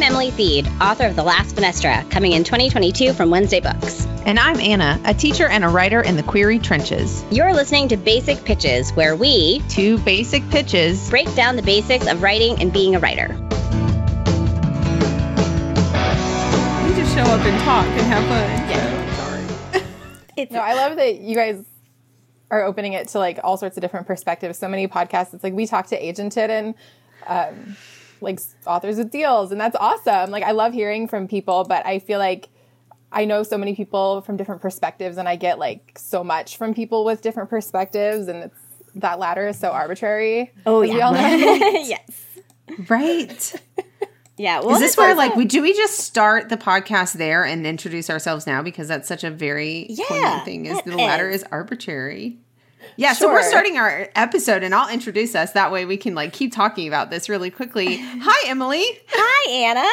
I'm Emily Thiede, author of The Last Finestra, coming in 2022 from Wednesday Books. And I'm Anna, a teacher and a writer in the query trenches. You're listening to Basic Pitches, where we, two basic pitches, break down the basics of writing and being a writer. We just show up and talk and have fun. Yeah. sorry. It's, no, I love that you guys are opening it to like all sorts of different perspectives. So many podcasts. It's like we talk to agented and um, like authors with deals, and that's awesome. Like I love hearing from people, but I feel like I know so many people from different perspectives, and I get like so much from people with different perspectives, and it's that ladder is so arbitrary. Oh yeah, yes, right. Yeah. Well, is this where like we do we just start the podcast there and introduce ourselves now because that's such a very yeah, poignant thing is the ladder is arbitrary. Yeah, sure. so we're starting our episode and I'll introduce us that way we can like keep talking about this really quickly. Hi Emily. Hi Anna.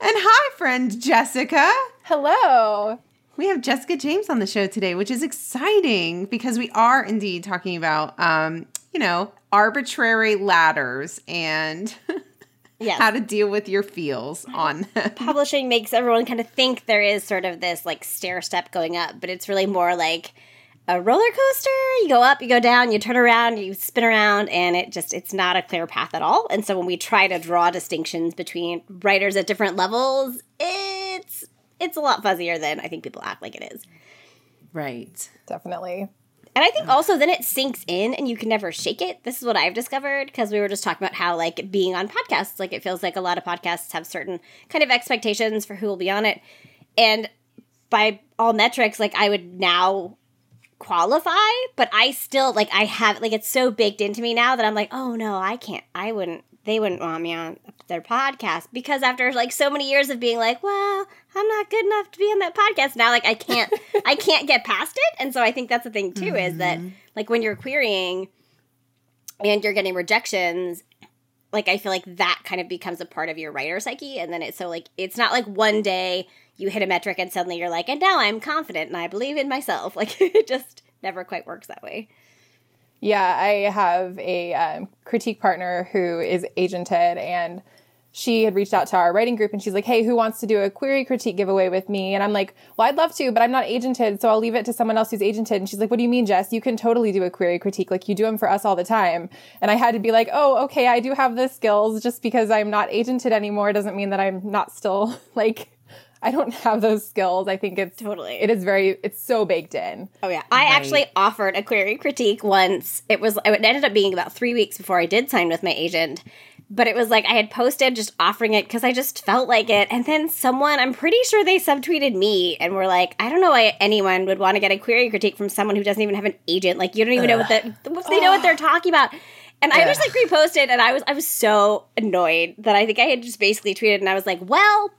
And hi friend Jessica. Hello. We have Jessica James on the show today, which is exciting because we are indeed talking about um, you know, arbitrary ladders and yes. how to deal with your feels on them. Publishing makes everyone kind of think there is sort of this like stair step going up, but it's really more like a roller coaster. You go up, you go down, you turn around, you spin around, and it just it's not a clear path at all. And so when we try to draw distinctions between writers at different levels, it's it's a lot fuzzier than I think people act like it is. Right. Definitely. And I think also then it sinks in and you can never shake it. This is what I've discovered because we were just talking about how like being on podcasts, like it feels like a lot of podcasts have certain kind of expectations for who will be on it. And by all metrics, like I would now qualify, but I still like I have like it's so baked into me now that I'm like, oh no, I can't. I wouldn't. They wouldn't want me on their podcast because after like so many years of being like, well, I'm not good enough to be on that podcast now. Like I can't, I can't get past it. And so I think that's the thing too mm-hmm. is that mm-hmm. like when you're querying and you're getting rejections like I feel like that kind of becomes a part of your writer psyche, and then it's so like it's not like one day you hit a metric and suddenly you're like, and now I'm confident and I believe in myself. Like it just never quite works that way. Yeah, I have a um, critique partner who is agented and she had reached out to our writing group and she's like, Hey, who wants to do a query critique giveaway with me? And I'm like, Well, I'd love to, but I'm not agented, so I'll leave it to someone else who's agented. And she's like, What do you mean, Jess? You can totally do a query critique. Like, you do them for us all the time. And I had to be like, Oh, okay, I do have the skills. Just because I'm not agented anymore doesn't mean that I'm not still like I don't have those skills. I think it's totally it is very it's so baked in. Oh yeah. I right. actually offered a query critique once. It was it ended up being about 3 weeks before I did sign with my agent but it was like I had posted just offering it because I just felt like it. And then someone, I'm pretty sure they subtweeted me and were like, I don't know why anyone would want to get a query critique from someone who doesn't even have an agent. Like you don't even Ugh. know what the, they know what they're talking about. And Ugh. I just like reposted and I was I was so annoyed that I think I had just basically tweeted and I was like, well,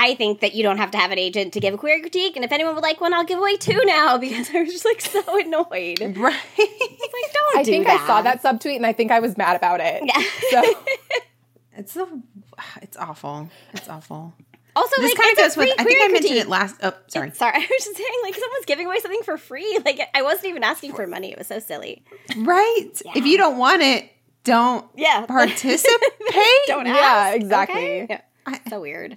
I think that you don't have to have an agent to give a query critique, and if anyone would like one, I'll give away two now because I was just like so annoyed. Right? like, don't. I do think that. I saw that subtweet, and I think I was mad about it. Yeah. So it's a, it's awful. It's awful. Also, this like, kind of goes with. I think I mentioned critique. it last. Oh, sorry. Sorry, I was just saying, like, someone's giving away something for free. Like, I wasn't even asking for money. It was so silly. Right. Yeah. If you don't want it, don't. Yeah. Participate. don't ask. Yeah. Exactly. Okay? Yeah. So weird.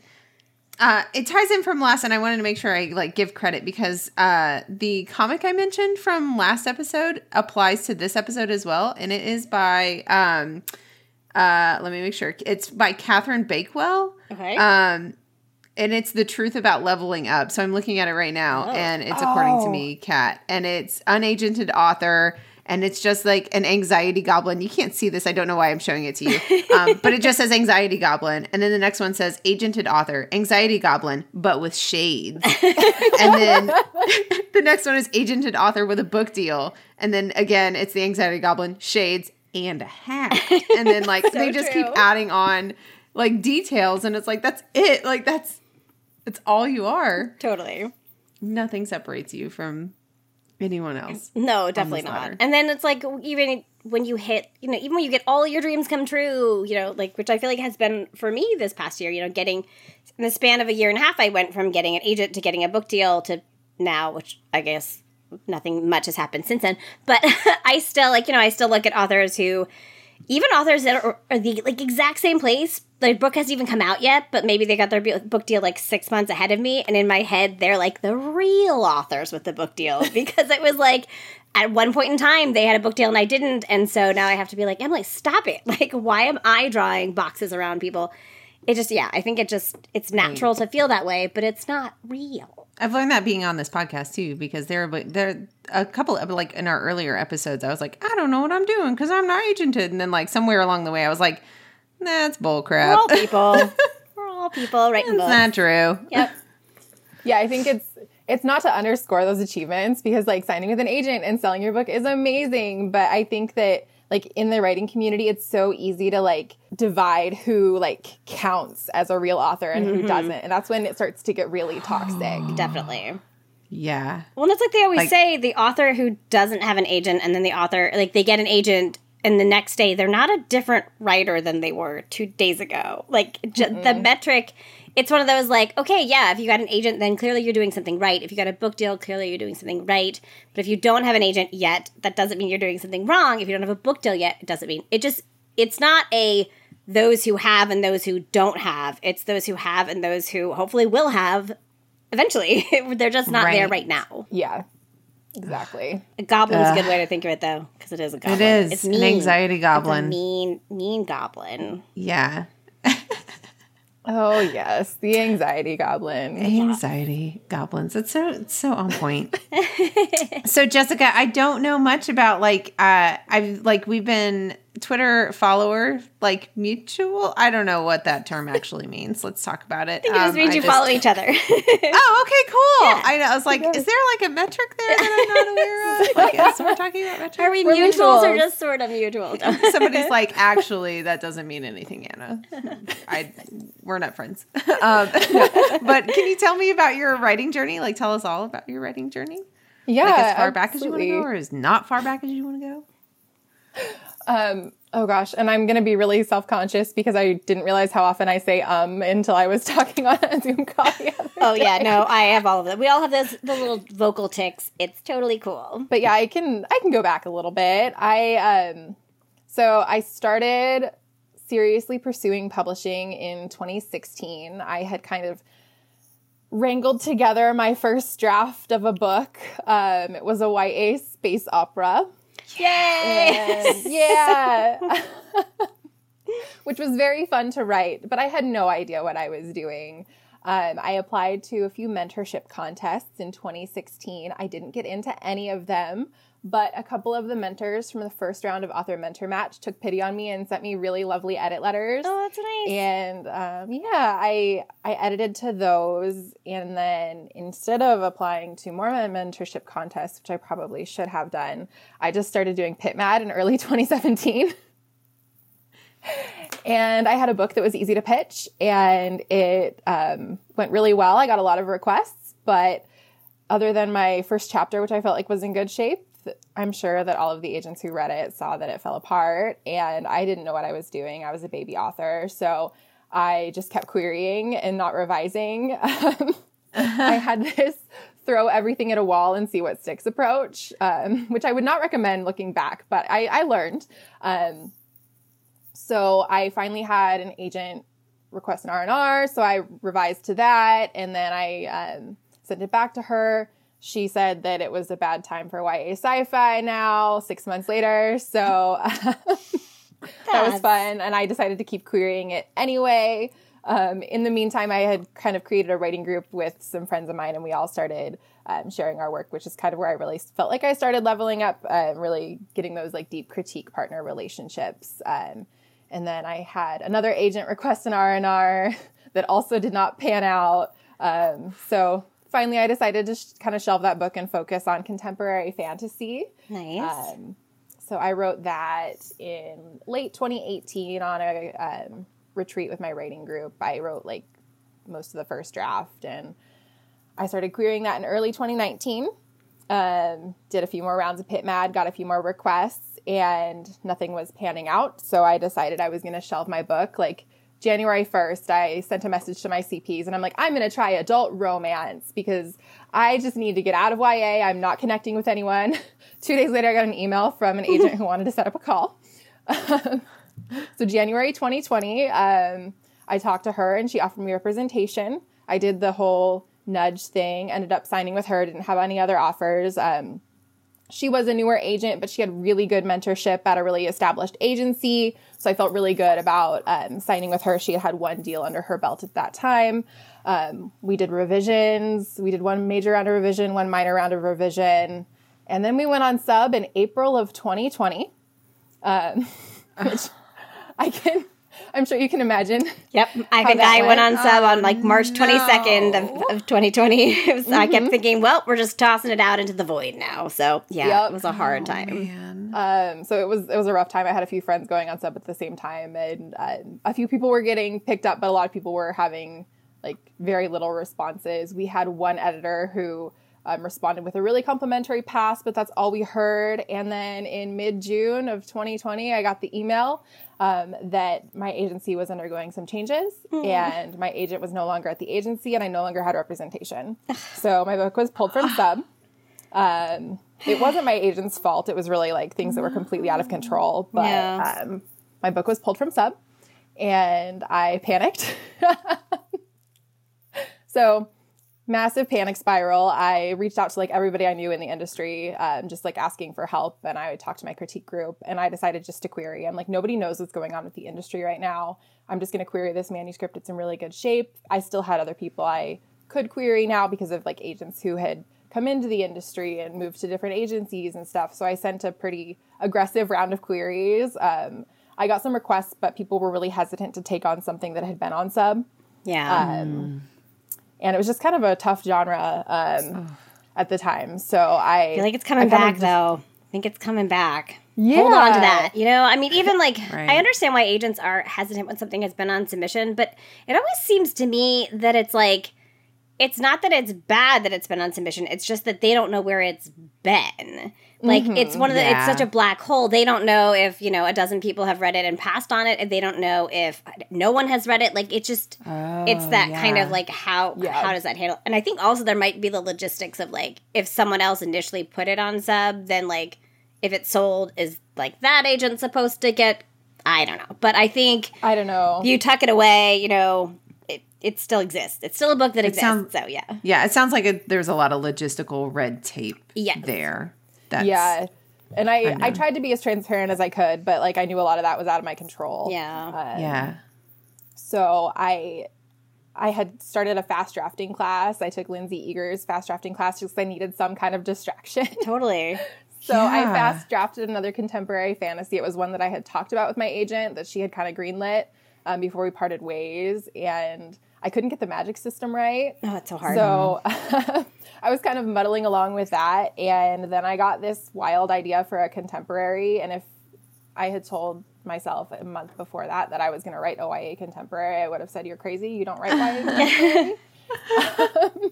Uh, it ties in from last, and I wanted to make sure I like give credit because uh, the comic I mentioned from last episode applies to this episode as well, and it is by um, uh, let me make sure it's by Catherine Bakewell. Okay. Um, and it's the truth about leveling up. So I'm looking at it right now, oh. and it's according to me, Cat, and it's unagented author and it's just like an anxiety goblin. You can't see this. I don't know why I'm showing it to you. Um, but it just says anxiety goblin. And then the next one says agented author, anxiety goblin, but with shades. and then the next one is agented author with a book deal. And then again, it's the anxiety goblin, shades, and a hat. And then like so they just true. keep adding on like details. And it's like, that's it. Like that's, it's all you are. Totally. Nothing separates you from anyone else. No, definitely not. And then it's like even when you hit, you know, even when you get all your dreams come true, you know, like which I feel like has been for me this past year, you know, getting in the span of a year and a half I went from getting an agent to getting a book deal to now, which I guess nothing much has happened since then, but I still like, you know, I still look at authors who even authors that are, are the like exact same place. Their book hasn't even come out yet, but maybe they got their book deal like six months ahead of me. And in my head, they're like the real authors with the book deal because it was like at one point in time they had a book deal and I didn't. And so now I have to be like, Emily, stop it. Like, why am I drawing boxes around people? It just, yeah, I think it just, it's natural to feel that way, but it's not real. I've learned that being on this podcast too, because there, there a couple of like in our earlier episodes, I was like, I don't know what I'm doing because I'm not agented, and then like somewhere along the way, I was like, That's bull crap. We're all people. We're all people, right? It's not true. Yep. Yeah, I think it's it's not to underscore those achievements because like signing with an agent and selling your book is amazing, but I think that like in the writing community it's so easy to like divide who like counts as a real author and Mm-hmm. who doesn't. And that's when it starts to get really toxic. Definitely. Yeah. Well, and it's like they always Like- say the author who doesn't have an agent and then the author, like they get an agent and the next day they're not a different writer than they were two days ago. Like j- the metric, it's one of those like, okay, yeah, if you got an agent, then clearly you're doing something right. If you got a book deal, clearly you're doing something right. But if you don't have an agent yet, that doesn't mean you're doing something wrong. If you don't have a book deal yet, it doesn't mean it just, it's not a those who have and those who don't have. It's those who have and those who hopefully will have eventually. They're just not there Right. right now. Yeah. Exactly. A goblin's a good way to think of it, though, because it is a goblin. is It's an mean. anxiety It's a goblin. mean, mean goblin. Yeah. Oh yes, the anxiety goblin. Anxiety goblins. It's so it's so on point. so Jessica, I don't know much about like uh I've like we've been Twitter follower like mutual. I don't know what that term actually means. Let's talk about it. I think it just Um, means I you just- follow each other. Oh, okay, cool. I, know, I was like, is there like a metric there that I'm not aware of? Like, yes, we're talking about metrics. Are we We're mutuals or just sort of mutual? Somebody's like, actually, that doesn't mean anything, Anna. I we're not friends. Um. But can you tell me about your writing journey? Like, tell us all about your writing journey. Yeah. Like as far back as you want to go, or as not far back as you want to go. Um, oh gosh, and I'm gonna be really self conscious because I didn't realize how often I say um until I was talking on a Zoom call. oh yeah, no, I have all of them. We all have those the little vocal ticks. It's totally cool. But yeah, I can I can go back a little bit. I um so I started seriously pursuing publishing in 2016. I had kind of wrangled together my first draft of a book. Um, it was a YA space opera. Yay! And yeah. Which was very fun to write, but I had no idea what I was doing. Um, I applied to a few mentorship contests in 2016. I didn't get into any of them, but a couple of the mentors from the first round of Author Mentor Match took pity on me and sent me really lovely edit letters. Oh, that's nice. and um, yeah i i edited to those. And then instead of applying to more mentorship contests which i probably should have done i just started doing PitMad in early 2017 and i had a book that was easy to pitch and it um, went really well. I got a lot of requests but other than my first chapter which i felt like was in good shape i'm sure that all of the agents who read it saw that it fell apart and i didn't know what i was doing. I was a baby author so i just kept querying and not revising. Um, i had this throw everything at a wall and see what sticks approach um, which i would not recommend looking back but i, I learned. Um, so I finally had an agent request an R&R, so I revised to that and then I um, sent it back to her. She said that it was a bad time for YA sci-fi now, 6 months later. So that was fun and I decided to keep querying it anyway. Um, in the meantime, I had kind of created a writing group with some friends of mine, and we all started um, sharing our work, which is kind of where I really felt like I started leveling up, uh, really getting those like deep critique partner relationships. Um, and then I had another agent request an R and R that also did not pan out. Um, so finally, I decided to sh- kind of shelve that book and focus on contemporary fantasy. nice. Um, so I wrote that in late 2018 on a um, retreat with my writing group. I wrote like most of the first draft, and I started querying that in early 2019. Um, did a few more rounds of PitMad, got a few more requests, and nothing was panning out. So I decided I was going to shelve my book. Like January 1st, I sent a message to my CPs and I'm like, I'm going to try adult romance because I just need to get out of YA. I'm not connecting with anyone. Two days later, I got an email from an agent who wanted to set up a call. so January 2020, um, I talked to her and she offered me representation. I did the whole nudge thing, ended up signing with her, didn't have any other offers. Um, she was a newer agent, but she had really good mentorship at a really established agency. So I felt really good about um, signing with her. She had had one deal under her belt at that time. Um, we did revisions. We did one major round of revision, one minor round of revision. And then we went on sub in April of 2020, um, which I can I'm sure you can imagine. Yep. I think I went. went on sub on like March 22nd no. of, of 2020. Was, mm-hmm. I kept mm-hmm. thinking, well, we're just tossing it out into the void now. So yeah, yep. it was a hard oh, time. Um, so it was it was a rough time. I had a few friends going on sub at the same time, and uh, a few people were getting picked up, but a lot of people were having like very little responses. We had one editor who um, responded with a really complimentary pass, but that's all we heard. And then in mid June of 2020, I got the email um, that my agency was undergoing some changes mm. and my agent was no longer at the agency and I no longer had representation. so my book was pulled from sub. Um, it wasn't my agent's fault. It was really like things that were completely out of control. But um, my book was pulled from sub and I panicked. so massive panic spiral. I reached out to like everybody I knew in the industry, um, just like asking for help. And I talked to my critique group and I decided just to query. I'm like, nobody knows what's going on with the industry right now. I'm just going to query this manuscript. It's in really good shape. I still had other people I could query now because of like agents who had come into the industry and moved to different agencies and stuff. So I sent a pretty aggressive round of queries. Um, I got some requests, but people were really hesitant to take on something that had been on sub. Yeah. Um, and it was just kind of a tough genre um, at the time. So I, I feel like it's coming back just, though. I think it's coming back. Yeah. Hold on to that. You know, I mean, even like right. I understand why agents are hesitant when something has been on submission, but it always seems to me that it's like it's not that it's bad that it's been on submission. It's just that they don't know where it's been. Like mm-hmm, it's one of the yeah. it's such a black hole. They don't know if, you know, a dozen people have read it and passed on it and they don't know if no one has read it. Like it just oh, it's that yeah. kind of like how yeah. how does that handle? And I think also there might be the logistics of like if someone else initially put it on sub, then like if it's sold is like that agent supposed to get I don't know. But I think I don't know. You tuck it away, you know, it still exists. It's still a book that it exists. Sounds, so yeah, yeah. It sounds like it, there's a lot of logistical red tape. Yeah, there. That's, yeah, and I I, I, tried to be as transparent as I could, but like I knew a lot of that was out of my control. Yeah, um, yeah. So I I had started a fast drafting class. I took Lindsay Eager's fast drafting class because I needed some kind of distraction. Totally. so yeah. I fast drafted another contemporary fantasy. It was one that I had talked about with my agent that she had kind of greenlit um, before we parted ways, and I couldn't get the magic system right. Oh, it's so hard. So I was kind of muddling along with that. And then I got this wild idea for a contemporary. And if I had told myself a month before that that I was going to write a YA contemporary, I would have said, You're crazy. You don't write YA contemporary. um,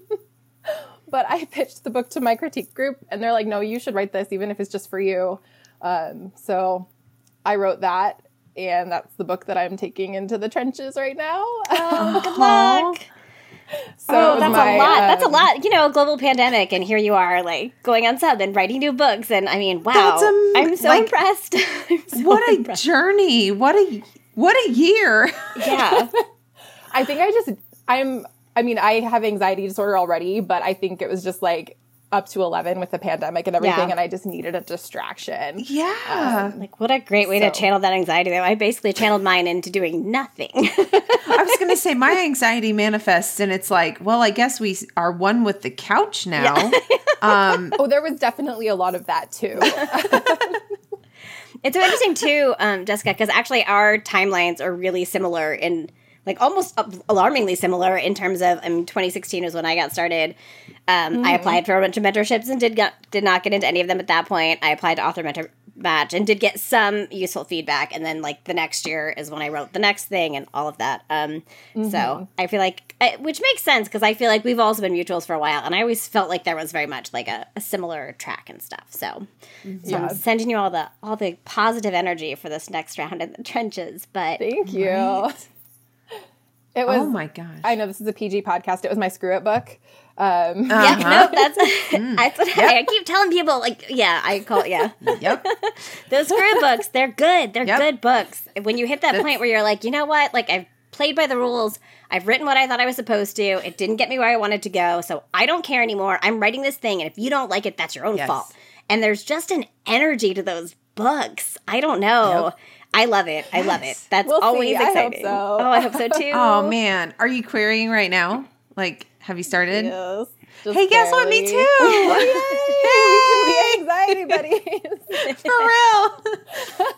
but I pitched the book to my critique group, and they're like, No, you should write this, even if it's just for you. Um, so I wrote that and that's the book that I'm taking into the trenches right now. Oh, good luck. So oh, that's my, a lot. Um, that's a um, lot. You know, global pandemic, and here you are, like going on sub and writing new books. And I mean, wow, I'm so like, impressed. I'm so what impressed. a journey! What a what a year! Yeah, I think I just I'm. I mean, I have anxiety disorder already, but I think it was just like up to 11 with the pandemic and everything yeah. and i just needed a distraction yeah um, like what a great way so. to channel that anxiety though i basically channeled mine into doing nothing i was going to say my anxiety manifests and it's like well i guess we are one with the couch now yeah. um, oh there was definitely a lot of that too it's so interesting too um, jessica because actually our timelines are really similar in like almost alarmingly similar in terms of I mean 2016 was when I got started. Um, mm-hmm. I applied for a bunch of mentorships and did did not get into any of them at that point. I applied to author mentor match and did get some useful feedback and then like the next year is when I wrote the next thing and all of that. Um, mm-hmm. so I feel like which makes sense because I feel like we've also been mutuals for a while and I always felt like there was very much like a, a similar track and stuff. So, mm-hmm. so yeah. I'm sending you all the all the positive energy for this next round in the trenches. But thank you. Right It was. oh my gosh. I know this is a PG podcast. It was my screw it book. Um, Yeah, Uh-huh. no, that's that's what I, I keep telling people. Like, yeah, I call yeah. yep. Those screw books, they're good. They're Yep. good books. When you hit that That's- point where you're like, you know what? Like, I've played by the rules. I've written what I thought I was supposed to. It didn't get me where I wanted to go, so I don't care anymore. I'm writing this thing, and if you don't like it, that's your own Yes. fault. And there's just an energy to those books. I don't know. Yep. I love it. I love it. That's We'll see. always I hope exciting. so. Oh, I hope so too. Oh man, are you querying right now? Like, have you started? yes, just Hey, guess what? Me too. Yay! We can be anxiety buddies. For real.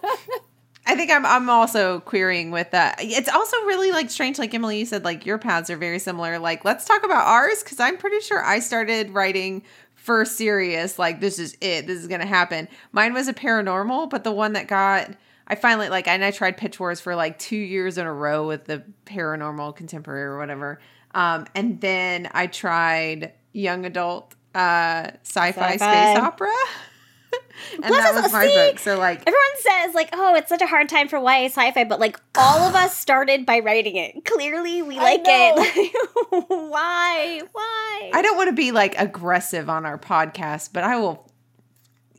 I think I'm I'm also querying with that. It's also really like strange, like Emily, you said, like your paths are very similar. Like, let's talk about ours because I'm pretty sure I started writing for serious. Like, this is it. This is gonna happen. Mine was a paranormal, but the one that got I finally like and I tried Pitch Wars for like two years in a row with the paranormal contemporary or whatever. Um, and then I tried young adult uh sci-fi, Sci-fi. space opera. and Plus, that was my see, book. So like Everyone says like, "Oh, it's such a hard time for YA sci-fi," but like all of us started by writing it. Clearly, we like it. Like, why? Why? I don't want to be like aggressive on our podcast, but I will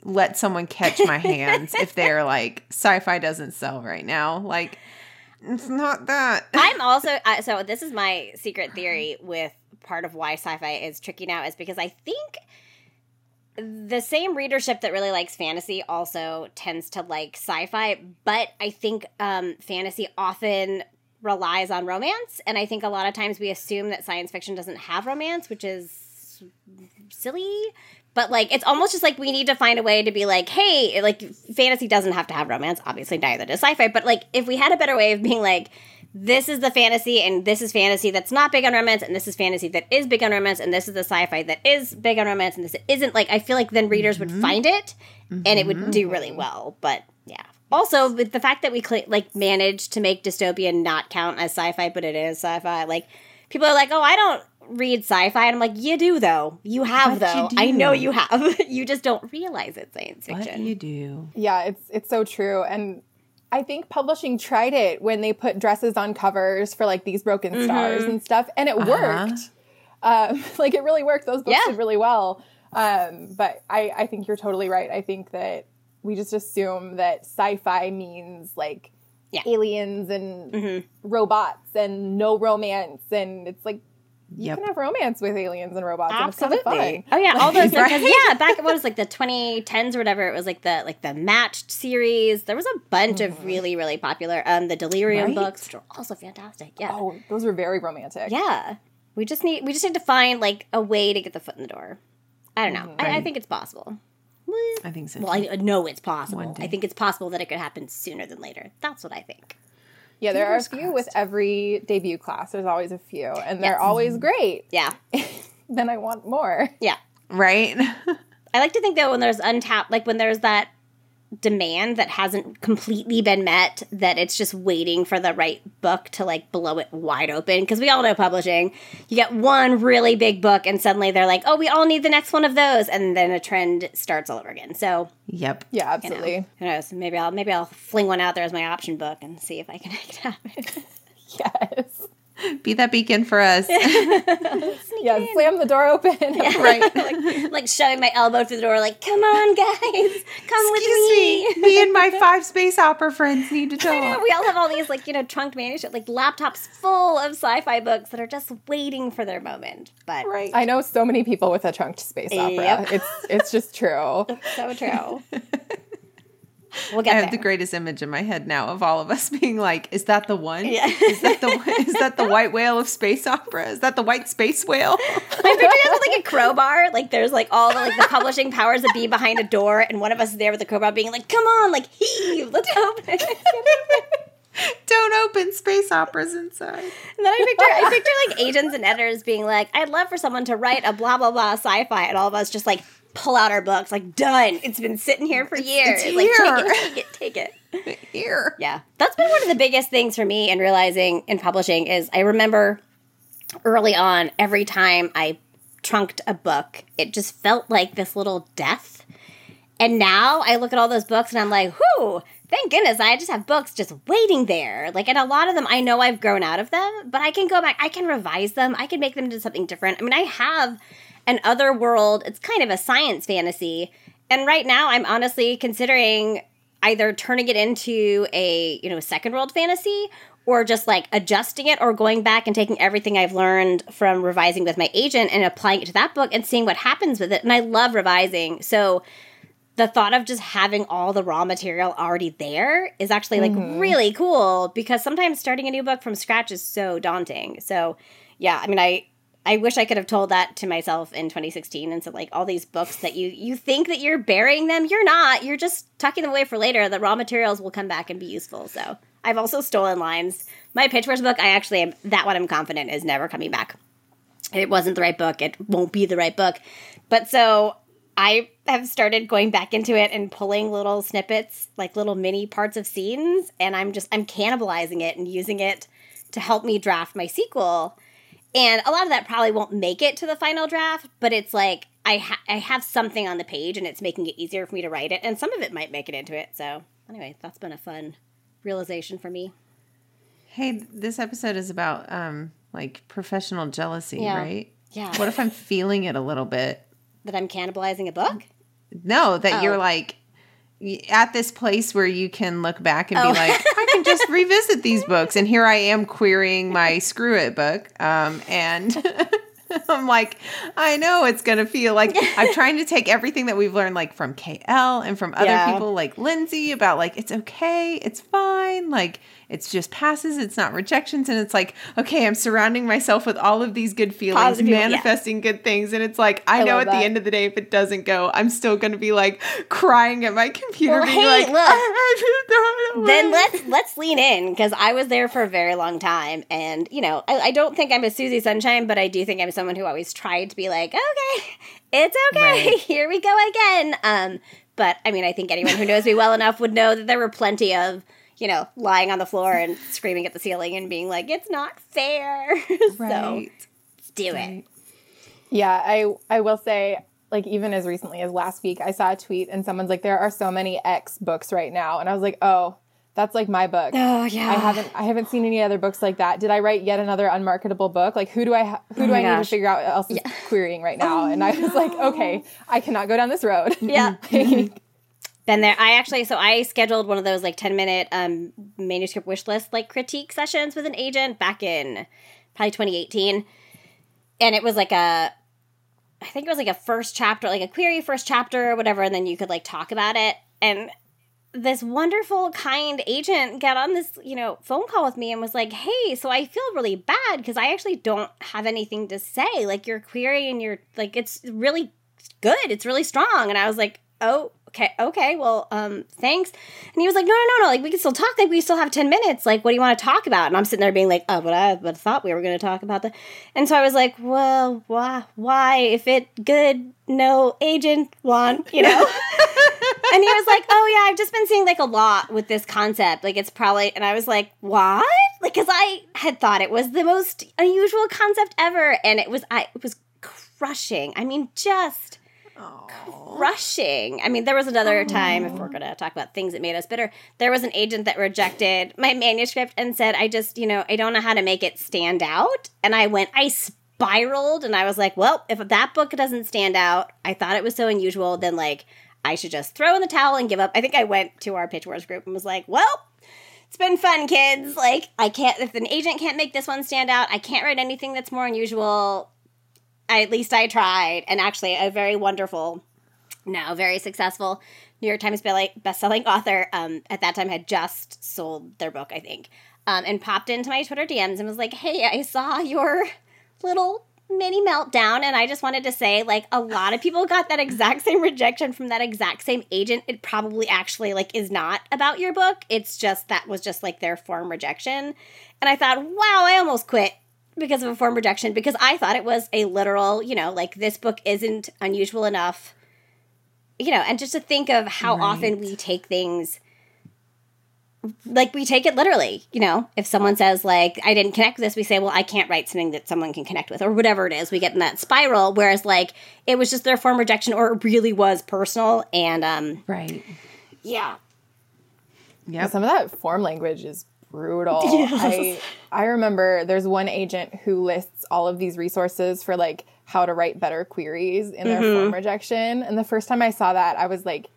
let someone catch my hands if they're like sci-fi doesn't sell right now. Like it's not that. I'm also uh, so. This is my secret theory with part of why sci-fi is tricky now is because I think the same readership that really likes fantasy also tends to like sci-fi, but I think um, fantasy often relies on romance, and I think a lot of times we assume that science fiction doesn't have romance, which is silly. But like, it's almost just like we need to find a way to be like, hey, like fantasy doesn't have to have romance. Obviously, neither does sci-fi. But like, if we had a better way of being like, this is the fantasy, and this is fantasy that's not big on romance, and this is fantasy that is big on romance, and this is the sci-fi that is big on romance, and this isn't. Like, I feel like then readers would mm-hmm. find it, and it would do mm-hmm. really well. But yeah. Also, with the fact that we cl- like managed to make dystopian not count as sci-fi, but it is sci-fi. Like people are like, "Oh, I don't read sci-fi," and I'm like, "You do though. You have But you though. I know you have. you just don't realize it's science What fiction." you do? Yeah, it's it's so true. And I think publishing tried it when they put dresses on covers for like these broken Mm-hmm. stars and stuff, and it Uh-huh. worked. Um, like it really worked. Those books Yeah. did really well. Um, but I, I think you're totally right. I think that we just assume that sci-fi means like Yeah. aliens and Mm-hmm. robots and no romance, and it's like you can have romance with aliens and robots, and it's kind of Absolutely. Oh yeah, all those Right. yeah, back what was like the 2010s or whatever. It was like the like the matched series. There was a bunch of really really popular. Um, the Delirium Right. books, which are also fantastic. Yeah, Oh, those were very romantic. yeah. We just need we just need to find like a way to get the foot in the door. I don't know. I, I think it's possible. I think so. Well, I know it's possible. I think it's possible that it could happen sooner than later. That's what I think. Yeah, there Fingers are a few with every debut class. There's always a few, and they're Yes. always great. Yeah, then I want more. yeah. right? I like to think that when there's untapped, like when there's that demand that hasn't completely been met, that it's just waiting for the right book to like blow it wide open. Because we all know publishing, you get one really big book, and suddenly they're like, "Oh, we all need the next one of those," and then a trend starts all over again. So yep. Yeah, you know, absolutely. who knows? Maybe I'll maybe I'll fling one out there as my option book and see if I can make it happen. Yes. Be that beacon for us. Yeah, slam the door open. right. like, like shoving my elbow through the door, like, "Come on, guys, come with me." me. Me and my five space opera friends need to I know, talk. we all have all these like you know trunked manuscript like laptops full of sci-fi books that are just waiting for their moment. But Right. I know so many people with a trunked space opera. Yep. It's it's just true. so true. We'll I have there. the greatest image in my head now of all of us being like, "Is that the one? Yeah. Is that the is that the white whale of space opera? Is that the white space whale?" I picture this with like a crowbar. Like there's like all the like the publishing powers that be behind a door, and one of us is there with the crowbar, being like, "Come on, like heave, let's open." Don't open space operas inside. And then I picture I picture like agents and editors being like, "I'd love for someone to write a blah blah blah sci-fi," and all of us just like pull out our books, like done. It's been sitting here for years. it's like here. take it, take it, take it. Here. Yeah. That's been one of the biggest things for me in realizing in publishing is I remember early on every time I trunked a book, it just felt like this little death. And now I look at all those books and I'm like, whoo, thank goodness I just have books just waiting there. Like, and a lot of them, I know I've grown out of them, but I can go back, I can revise them, I can make them into something different. I mean, I have an other world, it's kind of a science fantasy. And right now, I'm honestly considering either turning it into a, you know, second world fantasy or just like adjusting it or going back and taking everything I've learned from revising with my agent and applying it to that book and seeing what happens with it. And I love revising. So the thought of just having all the raw material already there is actually like mm-hmm. really cool because sometimes starting a new book from scratch is so daunting. So yeah, I mean I I wish I could have told that to myself in 2016 and said like all these books that you you think that you're burying them, you're not. You're just tucking them away for later. The raw materials will come back and be useful. So I've also stolen lines. My Pitch Wars book, I actually am that one I'm confident is never coming back. It wasn't the right book. It won't be the right book. But so I have started going back into it and pulling little snippets, like little mini parts of scenes, and I'm just I'm cannibalizing it and using it to help me draft my sequel. And a lot of that probably won't make it to the final draft, but it's like I ha- I have something on the page and it's making it easier for me to write it, and some of it might make it into it. So anyway, that's been a fun realization for me. Hey, this episode is about um like professional jealousy, yeah. right? Yeah. What if I'm feeling it a little bit? That I'm cannibalizing a book? No, that oh. you're like at this place where you can look back and oh. be like, I can just revisit these books. And here I am querying my Screw It book. Um, and I'm like, I know it's going to feel like I'm trying to take everything that we've learned, like from KL and from other yeah. people like Lindsay, about like, it's okay, it's fine. Like, it's just passes, it's not rejections. And it's like, okay, I'm surrounding myself with all of these good feelings, Positive, manifesting yeah. good things. And it's like, I, I know at that. the end of the day, if it doesn't go, I'm still going to be like crying at my computer, well, being hey, like, look, then let's let's lean in because I was there for a very long time. And, you know, I, I don't think I'm a Susie Sunshine, but I do think I'm someone who always tried to be like, okay, it's okay, right. here we go again. Um, but I mean, I think anyone who knows me well enough would know that there were plenty of you know, lying on the floor and screaming at the ceiling and being like, "It's not fair." Right. so do it. Yeah, I I will say, like even as recently as last week, I saw a tweet and someone's like, "There are so many X books right now," and I was like, "Oh." That's like my book. Oh yeah. I haven't I haven't seen any other books like that. Did I write yet another unmarketable book? Like who do I ha- oh who do oh I gosh. need to figure out else is yeah. querying right oh, now? Oh, and I was like, okay, I cannot go down this road. Yeah. Been there. I actually, so I scheduled one of those like 10 minute um, manuscript wish list like critique sessions with an agent back in probably 2018. And it was like a, I think it was like a first chapter, like a query first chapter or whatever. And then you could like talk about it. And this wonderful, kind agent got on this, you know, phone call with me and was like, "Hey, so I feel really bad because I actually don't have anything to say. Like your query and your like, it's really good. It's really strong." And I was like, "Oh, okay, okay, well, um, thanks. And he was like, no, no, no, no, like we can still talk. Like we still have ten minutes. Like, what do you want to talk about? And I'm sitting there being like, oh, but I, but thought we were going to talk about that. And so I was like, well, why, why, if it good, no agent want, you know? and he was like, oh yeah, I've just been seeing like a lot with this concept. Like it's probably, and I was like, what? Like, cause I had thought it was the most unusual concept ever, and it was, I it was crushing. I mean, just crushing. I mean, there was another time, if we're going to talk about things that made us bitter, there was an agent that rejected my manuscript and said, I just, you know, I don't know how to make it stand out. And I went, I spiraled and I was like, well, if that book doesn't stand out, I thought it was so unusual, then like, I should just throw in the towel and give up. I think I went to our pitch wars group and was like, well, it's been fun, kids. Like, I can't, if an agent can't make this one stand out, I can't write anything that's more unusual. At least I tried. And actually, a very wonderful, now very successful New York Times best-selling author um, at that time had just sold their book, I think, um, and popped into my Twitter DMs and was like, "Hey, I saw your little mini meltdown and i just wanted to say like a lot of people got that exact same rejection from that exact same agent. It probably actually like is not about your book. It's just that was just like their form rejection. And i thought wow i almost quit because of a form rejection because I thought it was a literal, you know, like this book isn't unusual enough. You know, and just to think of how right. often we take things like we take it literally, you know. If someone says like I didn't connect with this, we say, "Well, I can't write something that someone can connect with," or whatever it is. We get in that spiral. Whereas like it was just their form rejection, or it really was personal. And um, right, yeah. Yeah. Some of that form language is brutal. I I remember there's one agent who lists all of these resources for like how to write better queries in their Mm-hmm. form rejection. And the first time I saw that, I was like,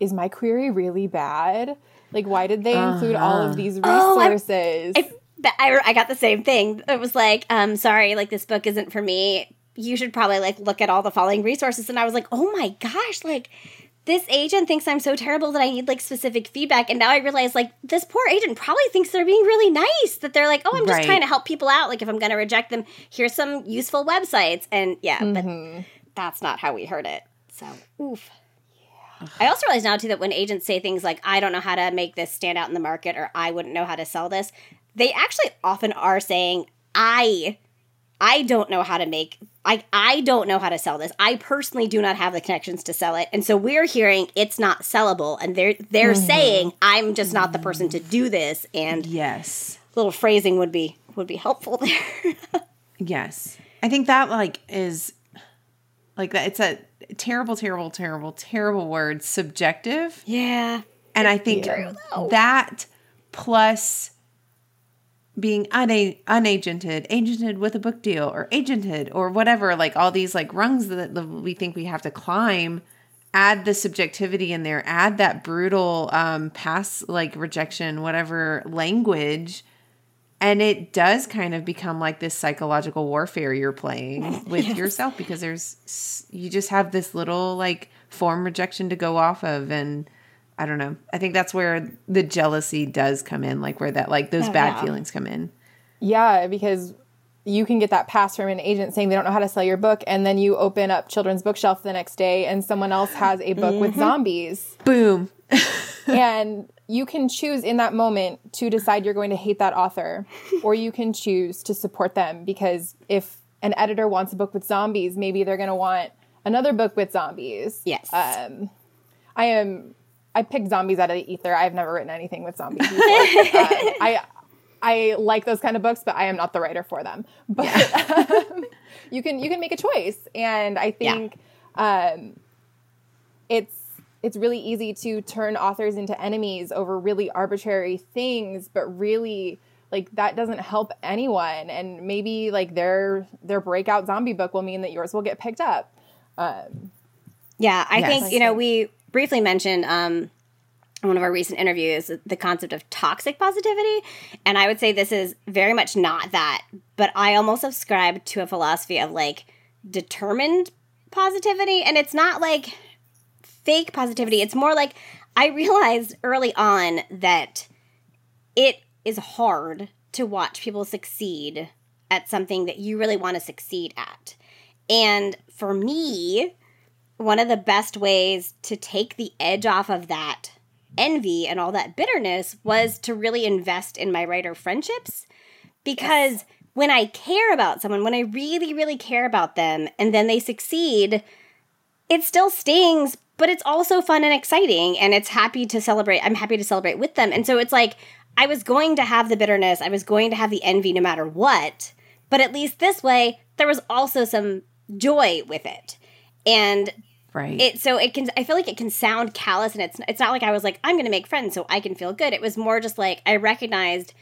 is my query really bad? Like, why did they include all of these Oh, resources? I, I, I got the same thing. It was like, um, sorry, like this book isn't for me. You should probably like look at all the following resources. And I was like, oh my gosh, like this agent thinks I'm so terrible that I need like specific feedback. And now I realize like this poor agent probably thinks they're being really nice. That they're like, oh, I'm just Right. trying to help people out. Like if I'm going to reject them, here's some useful websites. And yeah, Mm-hmm. but that's not how we heard it. So oof. I also realize now too that when agents say things like "I don't know how to make this stand out in the market" or "I wouldn't know how to sell this," they actually often are saying "I, I don't know how to make." I, I don't know how to sell this. I personally do not have the connections to sell it. And so we're hearing it's not sellable and they're they're mm-hmm. saying I'm just not the person to do this and Yes. little phrasing would be would be helpful there. Yes. I think that like is like that it's a terrible, terrible, terrible, terrible word, subjective. yeah. And I think that plus being una- unagented, agented with a book deal or agented or whatever, like all these like rungs that we think we have to climb, add the subjectivity in there, add that brutal um pass like rejection, whatever language. And it does kind of become like this psychological warfare you're playing with yourself because there's you just have this little like form rejection to go off of and I don't know. I think that's where the jealousy does come in, like where that like those Oh, bad yeah. feelings come in. Yeah, because you can get that pass from an agent saying they don't know how to sell your book, and then you open up Children's Bookshelf the next day, and someone else has a book with zombies, Boom. and you can choose in that moment to decide you're going to hate that author, or you can choose to support them because if an editor wants a book with zombies, maybe they're going to want another book with zombies. Yes. Um, I am. I picked zombies out of the ether. I've never written anything with zombies before. uh, I I like those kind of books, but I am not the writer for them. But um, you can you can make a choice, and I think um, it's it's really easy to turn authors into enemies over really arbitrary things, but really like that doesn't help anyone. And maybe like their their breakout zombie book will mean that yours will get picked up. Yeah, I Yes. think you know we briefly mentioned um, in one of our recent interviews the concept of toxic positivity, and I would say this is very much not that. But I almost subscribe to a philosophy of like determined positivity, and it's not like fake positivity. It's more like I realized early on that it is hard to watch people succeed at something that you really want to succeed at. And for me, one of the best ways to take the edge off of that envy and all that bitterness was to really invest in my writer friendships because when I care about someone, when I really, really care about them, and then they succeed, it still stings, but it's also fun and exciting, and it's happy to celebrate. I'm happy to celebrate with them. And so it's like I was going to have the bitterness, I was going to have the envy no matter what, but at least this way, there was also some joy with it. And Right. it so it can i feel like it can sound callous and it's it's not like i was like i'm gonna make friends so i can feel good it was more just like i recognized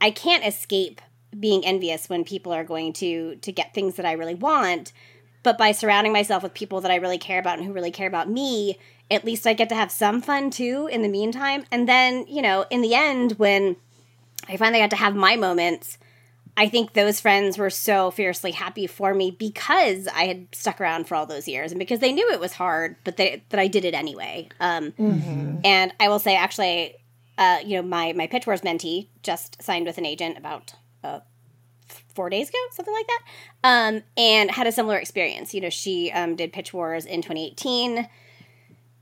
i can't escape being envious when people are going to to get things that i really want but by surrounding myself with people that i really care about and who really care about me at least i get to have some fun too in the meantime and then you know in the end when i finally got to have my moments I think those friends were so fiercely happy for me because I had stuck around for all those years and because they knew it was hard, but they, that I did it anyway. Um, And I will say, actually, uh, you know, my my Pitch Wars mentee just signed with an agent about uh, four days ago, something like that, um, and had a similar experience. You know, she um, did Pitch Wars in 2018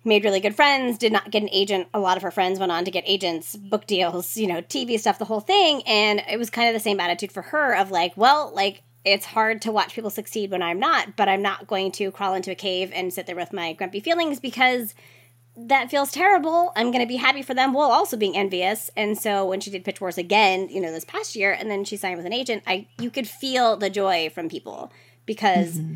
made really good friends, did not get an agent. A lot of her friends went on to get agents, book deals, you know, TV stuff, the whole thing. And it was kind of the same attitude for her of like, well, like, it's hard to watch people succeed when I'm not, but I'm not going to crawl into a cave and sit there with my grumpy feelings because that feels terrible. I'm going to be happy for them while also being envious. And so when she did Pitch Wars again, you know, this past year, and then she signed with an agent, I you could feel the joy from people because mm-hmm.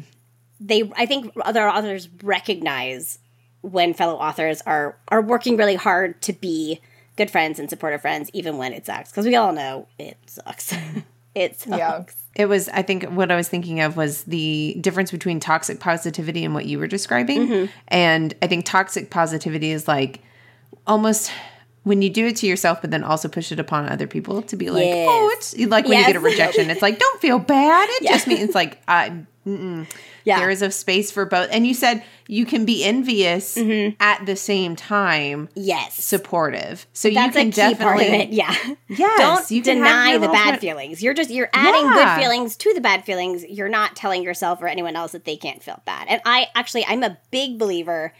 they, I think other authors recognize when fellow authors are are working really hard to be good friends and supportive friends, even when it sucks. Because we all know it sucks. it sucks. Yeah. It was, I think, what I was thinking of was the difference between toxic positivity and what you were describing. Mm-hmm. And I think toxic positivity is like almost when you do it to yourself, but then also push it upon other people to be like, Yes. oh, it's like when you get a rejection, it's like, don't feel bad. It Yeah. just means like, I. Yeah. there is a space for both. And you said you can be envious Mm-hmm. at the same time Yes. supportive. So That's you can a key part of definitely, it. Yeah. Yes, Don't you deny the bad feelings. You're just you're adding Yeah. good feelings to the bad feelings. You're not telling yourself or anyone else that they can't feel bad. And I actually I'm a big believer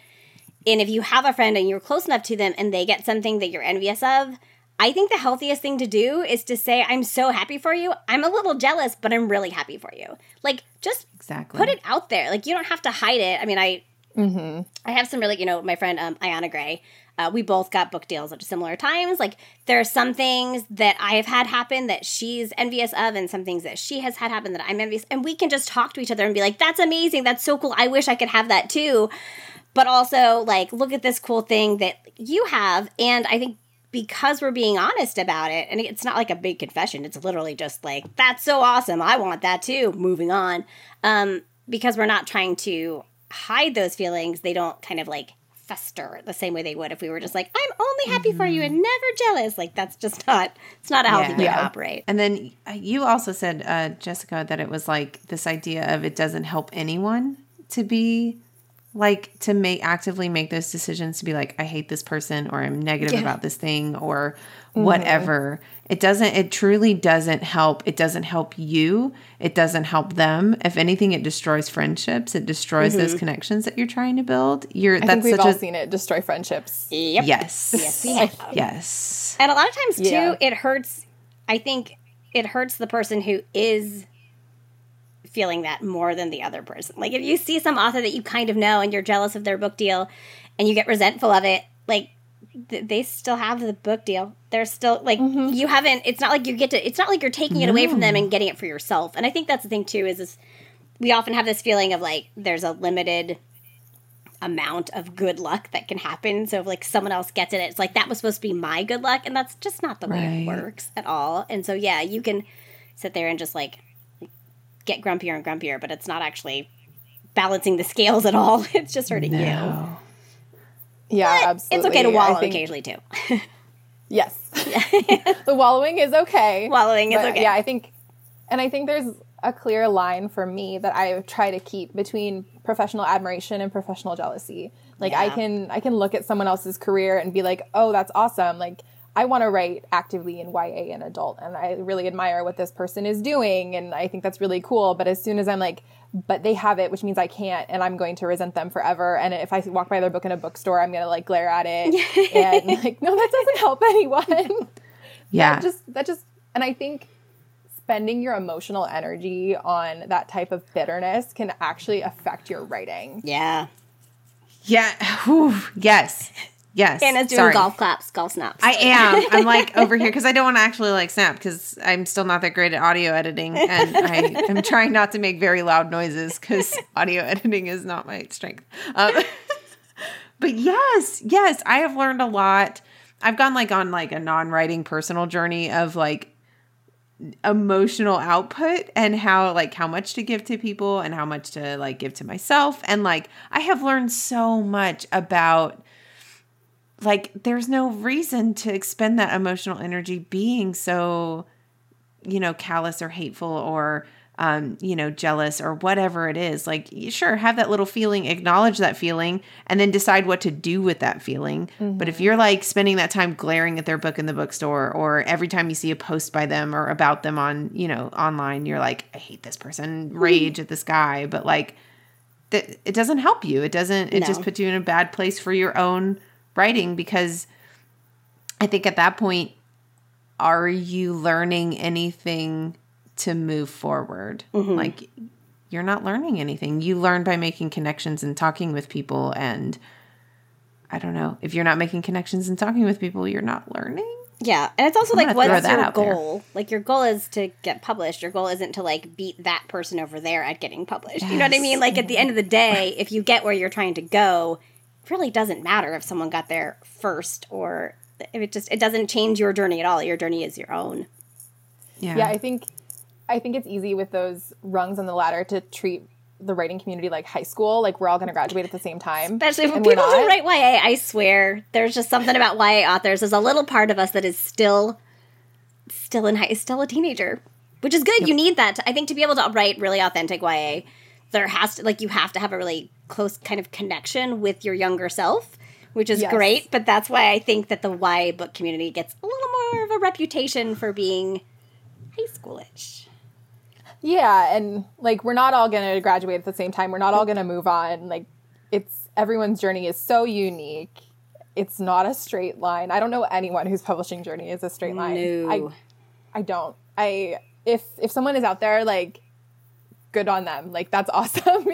in if you have a friend and you're close enough to them and they get something that you're envious of, I think the healthiest thing to do is to say, I'm so happy for you. I'm a little jealous, but I'm really happy for you. Like, just exactly. put it out there. Like, you don't have to hide it. I mean, I I have some really, you know, my friend um, Ayana Gray. Uh, we both got book deals at similar times. Like there are some things that I have had happen that she's envious of, and some things that she has had happen that I'm envious. And we can just talk to each other and be like, "That's amazing. That's so cool. I wish I could have that too." But also, like, look at this cool thing that you have. And I think because we're being honest about it, and it's not like a big confession. It's literally just like, "That's so awesome. I want that too." Moving on. Um, because we're not trying to hide those feelings, they don't kind of like fester the same way they would if we were just like, I'm only happy for you and never jealous. Like that's just not it's not a healthy Yeah. way Yeah. to operate. And then uh, you also said, uh, Jessica, that it was like this idea of it doesn't help anyone to be like to make actively make those decisions to be like, I hate this person or I'm negative Yeah. about this thing or mm-hmm. whatever. It doesn't, it truly doesn't help. It doesn't help you. It doesn't help them. If anything, it destroys friendships. It destroys those mm-hmm. connections that you're trying to build. You're I that's think we've such all a seen it destroy friendships. Yep. yes. Yes, we have. Yes. And a lot of times too, Yeah. it hurts I think it hurts the person who is feeling that more than the other person. Like if you see some author that you kind of know and you're jealous of their book deal and you get resentful of it, like th- they still have the book deal. They're still like mm-hmm. you haven't. It's not like you get to. It's not like you're taking it away from them and getting it for yourself. And I think that's the thing too. Is this we often have this feeling of like there's a limited amount of good luck that can happen. So if like someone else gets it, it's like that was supposed to be my good luck, and that's just not the way it works at all. And so yeah, you can sit there and just like get grumpier and grumpier, but it's not actually balancing the scales at all. It's just hurting you. No. Yeah, But absolutely. it's okay to wallow think- occasionally too. Yes. the wallowing is okay. Wallowing is okay. Yeah, I think, and I think there's a clear line for me that I try to keep between professional admiration and professional jealousy. Like I can I can look at someone else's career and be like, oh, that's awesome. Like I want to write actively in YA and adult, and I really admire what this person is doing, and I think that's really cool. But as soon as I'm like, but they have it, which means I can't, and I'm going to resent them forever. And if I walk by their book in a bookstore, I'm gonna like glare at it, and like, no, that doesn't help anyone Yeah. that just that just and i think spending your emotional energy on that type of bitterness can actually affect your writing Yeah. yeah. Whew. Yes. Yes. Anna's doing Sorry. golf claps, golf snaps. I am. I'm like over here because I don't want to actually like snap because I'm still not that great at audio editing, and I am trying not to make very loud noises because audio editing is not my strength. Um, but yes, yes, I have learned a lot. I've gone like on like a non-writing personal journey of like emotional output and how like how much to give to people and how much to like give to myself and like I have learned so much about like there's no reason to expend that emotional energy being so you know callous or hateful or um you know jealous or whatever it is. Like sure have that little feeling acknowledge that feeling and then decide what to do with that feeling. But if you're like spending that time glaring at their book in the bookstore or every time you see a post by them or about them on you know online you're like i hate this person. Rage at this guy. But like that it doesn't help you. It doesn't. It just puts you in a bad place for your own writing because I think at that point, are you learning anything to move forward? Mm-hmm. Like you're not learning anything. You learn by making connections and talking with people. And I don't know if you're not making connections and talking with people, you're not learning. Yeah, and it's also I'm like, what's your out there. goal? Like, your goal is to get published. Your goal isn't to like beat that person over there at getting published. You know what I mean? Like, at the end of the day, if you get where you're trying to go, really doesn't matter if someone got there first or if it just it doesn't change your journey at all. Your journey is your own. Yeah. Yeah, I think I think it's easy with those rungs on the ladder to treat the writing community like high school. Like we're all going to graduate at the same time, Especially when we're people who not. write YA, I swear, there's just something about YA authors. There's a little part of us that is still, still in high, still a teenager, which is good. You need that. I think to be able to write really authentic YA, there has to like you have to have a really close kind of connection with your younger self, which is Yes. great. But that's why I think that the YA book community gets a little more of a reputation for being high schoolish. Yeah, and like we're not all going to graduate at the same time. We're not all going to move on. Like it's everyone's journey is so unique. It's not a straight line. I don't know anyone whose publishing journey is a straight line. No. I I don't. I if if someone is out there like good on them. Like that's awesome.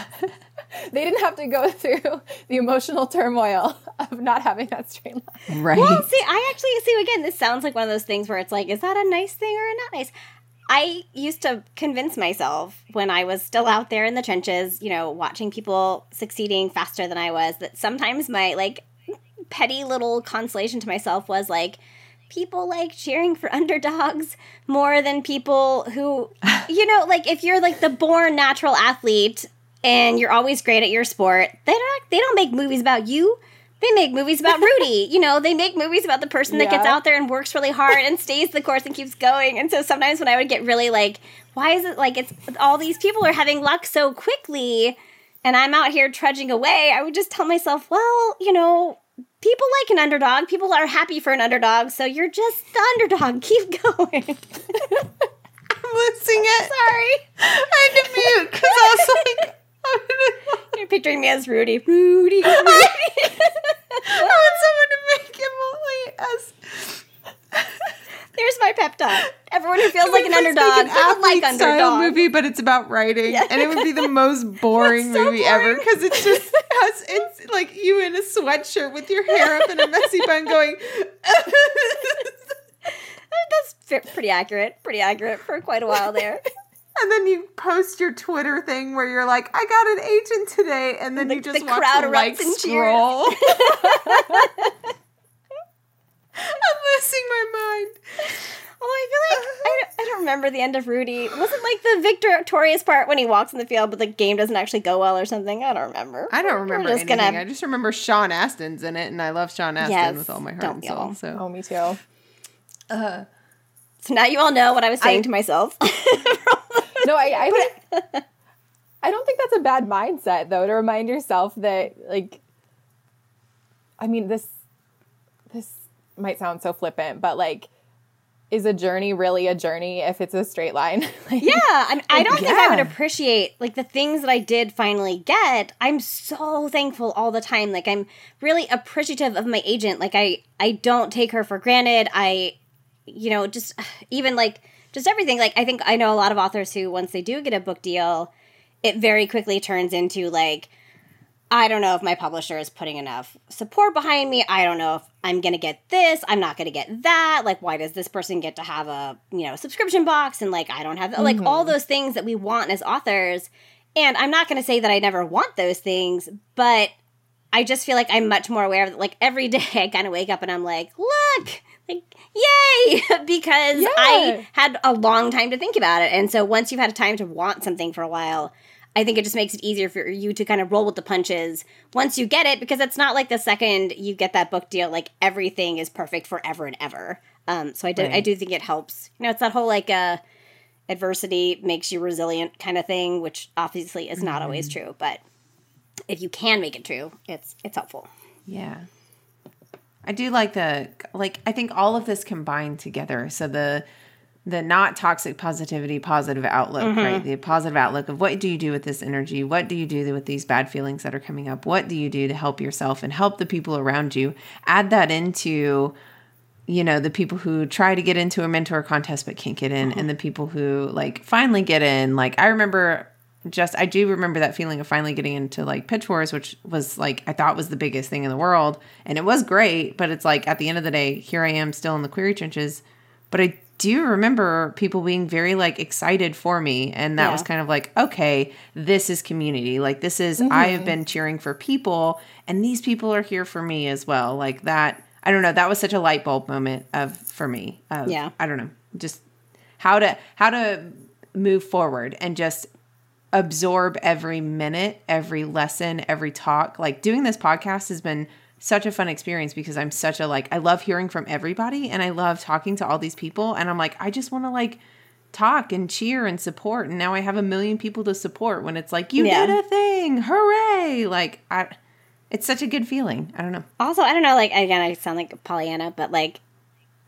because they didn't have to go through the emotional turmoil of not having that straight line. Right. Well, see, I actually see again. This sounds like one of those things where it's like, is that a nice thing or not nice? I used to convince myself when I was still out there in the trenches, you know, watching people succeeding faster than I was, that sometimes my like petty little consolation to myself was like, people like cheering for underdogs more than people who, you know, like if you're like the born natural athlete and you're always great at your sport, they don't they don't make movies about you. They make movies about Rudy. you know, they make movies about the person that gets out there and works really hard and stays the course and keeps going. And so sometimes when I would get really like, why is it like it's all these people are having luck so quickly and I'm out here trudging away, I would just tell myself, well, you know, people like an underdog. People are happy for an underdog. So you're just the underdog. Keep going. I'm losing it. Sorry. I had to mute because I was like, You're picturing me as Rudy. Rudy. Rudy. I want someone to make Emily as There's my pep talk. Everyone who feels like an underdog, an I like underdog. movie, but it's about writing, and it would be the most boring so movie ever because it's just has it's like you in a sweatshirt with your hair up in a messy bun going. That's pretty accurate. Pretty accurate for quite a while there. And then you post your Twitter thing where you're like, "I got an agent today," and then The- you just the watch crowd the erupts like and cheers. scroll. I'm losing my mind. Although I feel like I don't, I don't remember the end of Rudy. Wasn't like the victorious part when he walks in the field, but the game doesn't actually go well or something. I don't remember. I don't We're remember just anything. gonna- I just remember Sean Astin's in it, and I love Sean Astin Yes, with all my heart don't and we soul. all? So Oh, me too. So now you all know what I was saying I- to myself. No, I I, think, I don't think that's a bad mindset though to remind yourself that like I mean this this might sound so flippant, but like is a journey really a journey if it's a straight line? like, yeah, I, mean, I don't think I would appreciate like the things that I did finally get. I'm so thankful all the time. Like I'm really appreciative of my agent. Like I I don't take her for granted. I you know, just even like just everything. Like I think I know a lot of authors who once they do get a book deal, it very quickly turns into like I don't know if my publisher is putting enough support behind me. I don't know if I'm going to get this. I'm not going to get that. Like, why does this person get to have a, you know, subscription box? And like, I don't have, like, mm-hmm. all those things that we want as authors. And I'm not going to say that I never want those things, but I just feel like I'm much more aware of it. Like, every day I kind of wake up and I'm like, look, like, yay! because I had a long time to think about it. And so once you've had a time to want something for a while, I think it just makes it easier for you to kind of roll with the punches once you get it because it's not like the second you get that book deal, like everything is perfect forever and ever. Um, so I do, I do think it helps. You know, it's that whole like uh, adversity makes you resilient kind of thing, which obviously is not always true, but if you can make it true, it's it's helpful. Yeah. I do like the like I think all of this combined together. So the the not toxic positivity positive outlook, right? Mm-hmm. The positive outlook of what do you do with this energy? What do you do with these bad feelings that are coming up? What do you do to help yourself and help the people around you? Add that into you know the people who try to get into a mentor contest but can't get in mm-hmm. and the people who like finally get in like i remember just i do remember that feeling of finally getting into like pitch wars which was like i thought was the biggest thing in the world and it was great but it's like at the end of the day here i am still in the query trenches but i do remember people being very like excited for me and that Yeah. was kind of like okay this is community like this is mm-hmm. i have been cheering for people and these people are here for me as well like that I don't know. That was such a light bulb moment of for me. Of, Yeah. I don't know. Just how to how to move forward and just absorb every minute, every lesson, every talk. Like doing this podcast has been such a fun experience because I'm such a like I love hearing from everybody and I love talking to all these people and I'm like I just want to like talk and cheer and support and now I have a million people to support when it's like you Yeah. did a thing. Hooray. Like I it's such a good feeling. I don't know. Also, I don't know, like, again, I sound like Pollyanna, but like,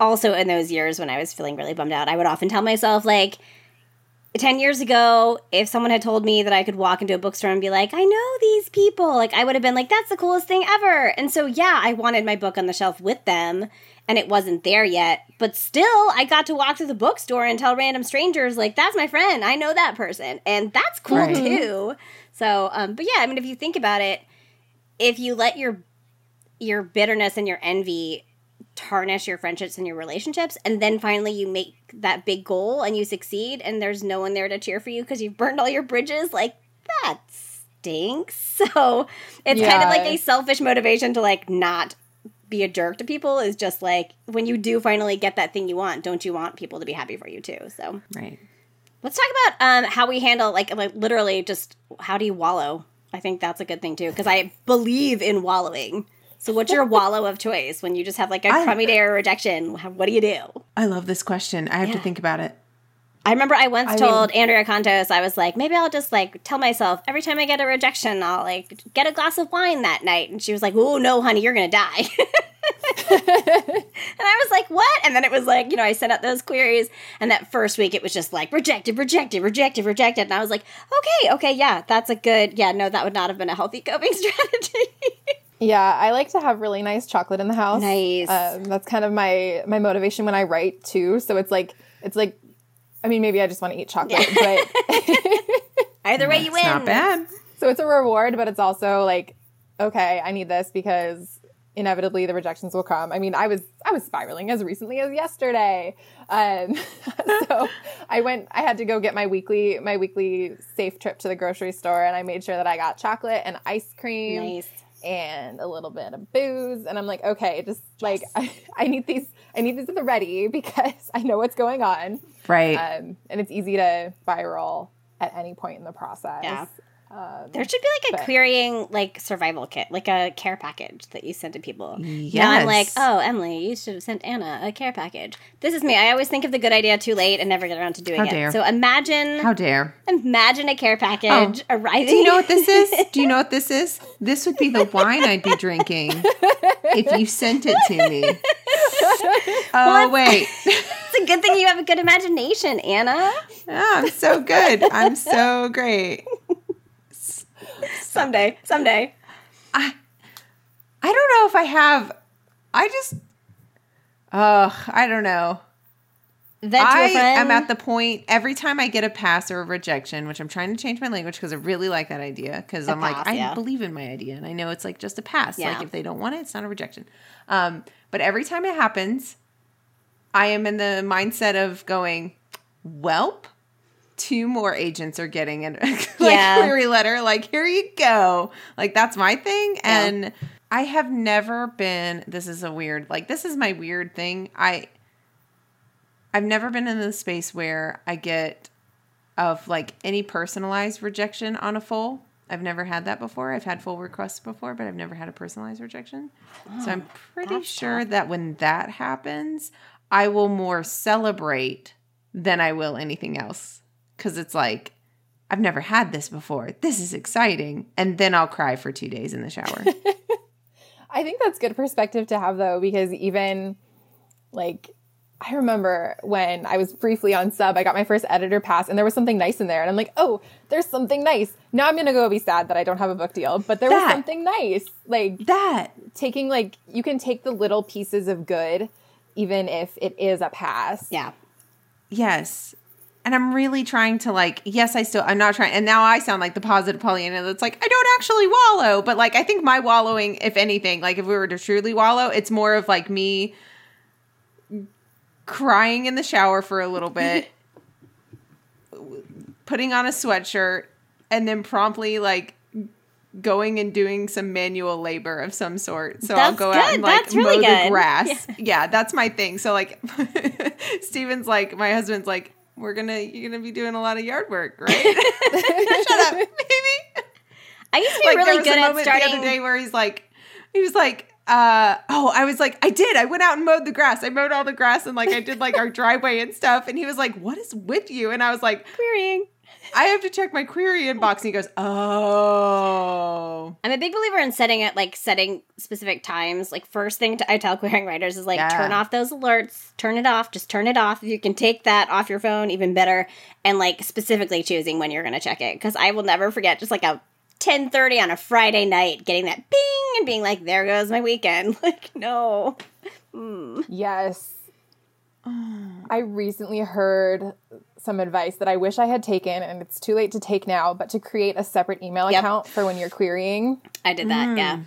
also in those years when I was feeling really bummed out, I would often tell myself, like, 10 years ago, if someone had told me that I could walk into a bookstore and be like, I know these people, like, I would have been like, that's the coolest thing ever. And so, yeah, I wanted my book on the shelf with them, and it wasn't there yet. But still, I got to walk through the bookstore and tell random strangers, like, that's my friend. I know that person. And that's cool Right. too. So, um, but yeah, I mean, if you think about it, if you let your your bitterness and your envy tarnish your friendships and your relationships and then finally you make that big goal and you succeed and there's no one there to cheer for you because you've burned all your bridges like that stinks so it's kind of like a selfish motivation to like not be a jerk to people is just like when you do finally get that thing you want don't you want people to be happy for you too so Right. Let's talk about um, how we handle, like, like, literally just how do you wallow? I think that's a good thing too, because I believe in wallowing. So, what's your wallow of choice when you just have like a I- crummy day or rejection? What do you do? I love this question. I have to think about it. I remember I once I told Andrea Contos, I was like, maybe I'll just like tell myself every time I get a rejection, I'll like get a glass of wine that night. And she was like, oh no, honey, you're gonna die. and I was like, what? And then it was like, you know, I sent out those queries, and that first week it was just like rejected, rejected, rejected, rejected. And I was like, okay, okay, yeah, that's a good, yeah, no, that would not have been a healthy coping strategy. Yeah, I like to have really nice chocolate in the house. Nice. Um, that's kind of my my motivation when I write too. So it's like it's like, I mean, maybe I just want to eat chocolate, but Either way, you win. It's not bad. so it's a reward, but it's also like, okay, I need this because inevitably the rejections will come. I mean, I was I was spiraling as recently as yesterday. Um, so I went. I had to go get my weekly my weekly safe trip to the grocery store, and I made sure that I got chocolate and ice cream Nice. And a little bit of booze and i'm like okay just like I, I need these i need these at the ready because i know what's going on Right. um, and it's easy to viral at any point in the process Yeah. Um, There should be like a querying like survival kit, like a care package that you send to people. Now I'm like, oh, Emily, you should have sent Anna a care package. This is me. I always think of the good idea too late and never get around to doing How it. dare. So imagine, How dare. imagine a care package arriving. Do you know what this is? Do you know what this is? This would be the wine I'd be drinking if you sent it to me. Oh, wait. it's a good thing you have a good imagination, Anna. Oh, I'm so good. I'm so great. Someday, someday. I I don't know if I have. I just. Ugh, I don't know. To I am at the point every time I get a pass or a rejection, which I'm trying to change my language because I really like that idea. Because I'm pass, like, I yeah. believe in my idea, and I know it's like just a pass. Yeah. Like if they don't want it, it's not a rejection. Um, but every time it happens, I am in the mindset of going, "Welp." Two more agents are getting an like Yeah. query letter. Like here you go. Like that's my thing. And I have never been. This is a weird. Like this is my weird thing. I I've never been in the space where I get of like any personalized rejection on a full. I've never had that before. I've had full requests before, but I've never had a personalized rejection. so I'm pretty sure that when that happens, I will more celebrate than I will anything else. Cause it's like, I've never had this before. This is exciting. And then I'll cry for two days in the shower. I think that's good perspective to have though, because even like I remember when I was briefly on sub, I got my first editor pass and there was something nice in there. And I'm like, oh, there's something nice. Now I'm gonna go be sad that I don't have a book deal. But there That- was something nice. Like that taking like you can take the little pieces of good, even if it is a pass. yeah. Yes. And I'm really trying to like, yes, I still, I'm not trying. And now I sound like the positive Pollyanna that's like, I don't actually wallow. But like, I think my wallowing, if anything, like if we were to truly wallow, it's more of like me crying in the shower for a little bit, putting on a sweatshirt, and then promptly like going and doing some manual labor of some sort. So I'll That's go out and like That's really mow good. the grass. Yeah. that's my thing. So like Steven's like my husband's like, We're gonna you're gonna be doing a lot of yard work, right? Shut up, baby. I used to be Like there really was good a at moment the starting. other day where he's like he was like uh oh I was like I did I went out and mowed the grass I mowed all the grass and like I did like our driveway and stuff and he was like what is with you and I was like querying. I have to check my query inbox. And he goes, Oh. I'm a big believer in setting it like setting specific times. Like first thing to, I tell querying writers is like Yeah. turn off those alerts, turn it off, just turn it off. If you can take that off your phone, even better. And like specifically choosing when you're gonna check it. Cause I will never forget just like a 10:30 on a Friday night, getting that bing and being like, there goes my weekend. Like, no. Hmm. Yes. I recently heard some advice that I wish I had taken, and it's too late to take now, but to create a separate email Yep. account for when you're querying. I did that, yeah. Mm.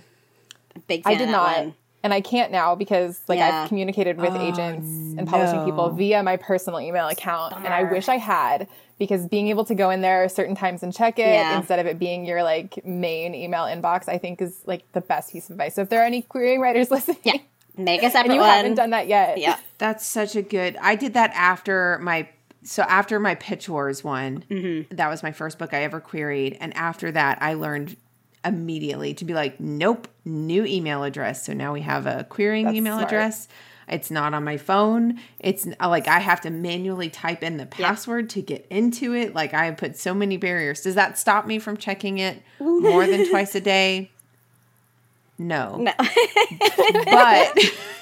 Big fan I did that not. one. And I can't now because like Yeah. I've communicated with agents oh, and publishing people via my personal email account. And I wish I had because being able to go in there certain times and check it Yeah. instead of it being your like main email inbox, I think is like the best piece of advice. So if there are any querying writers listening Yeah. Make a and separate you one. haven't done that yet, yeah. That's such a good. I did that after my. So after my Pitch Wars one, Mm-hmm. that was my first book I ever queried, and after that, I learned immediately to be like, nope, new email address. So now we have a querying That's email smart. address. It's not on my phone. It's uh, like I have to manually type in the password to get into it. Like I have put so many barriers. Does that stop me from checking it more than twice a day? No. No. But But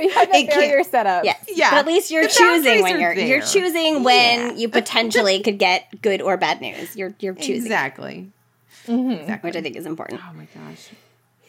you have that It can't- barrier set up. Yes. Yeah. But at least you're The choosing when you're you're choosing when Yeah. you potentially could get good or bad news. You're you're choosing, exactly. Mm-hmm. Exactly. which I think is important. Oh my gosh.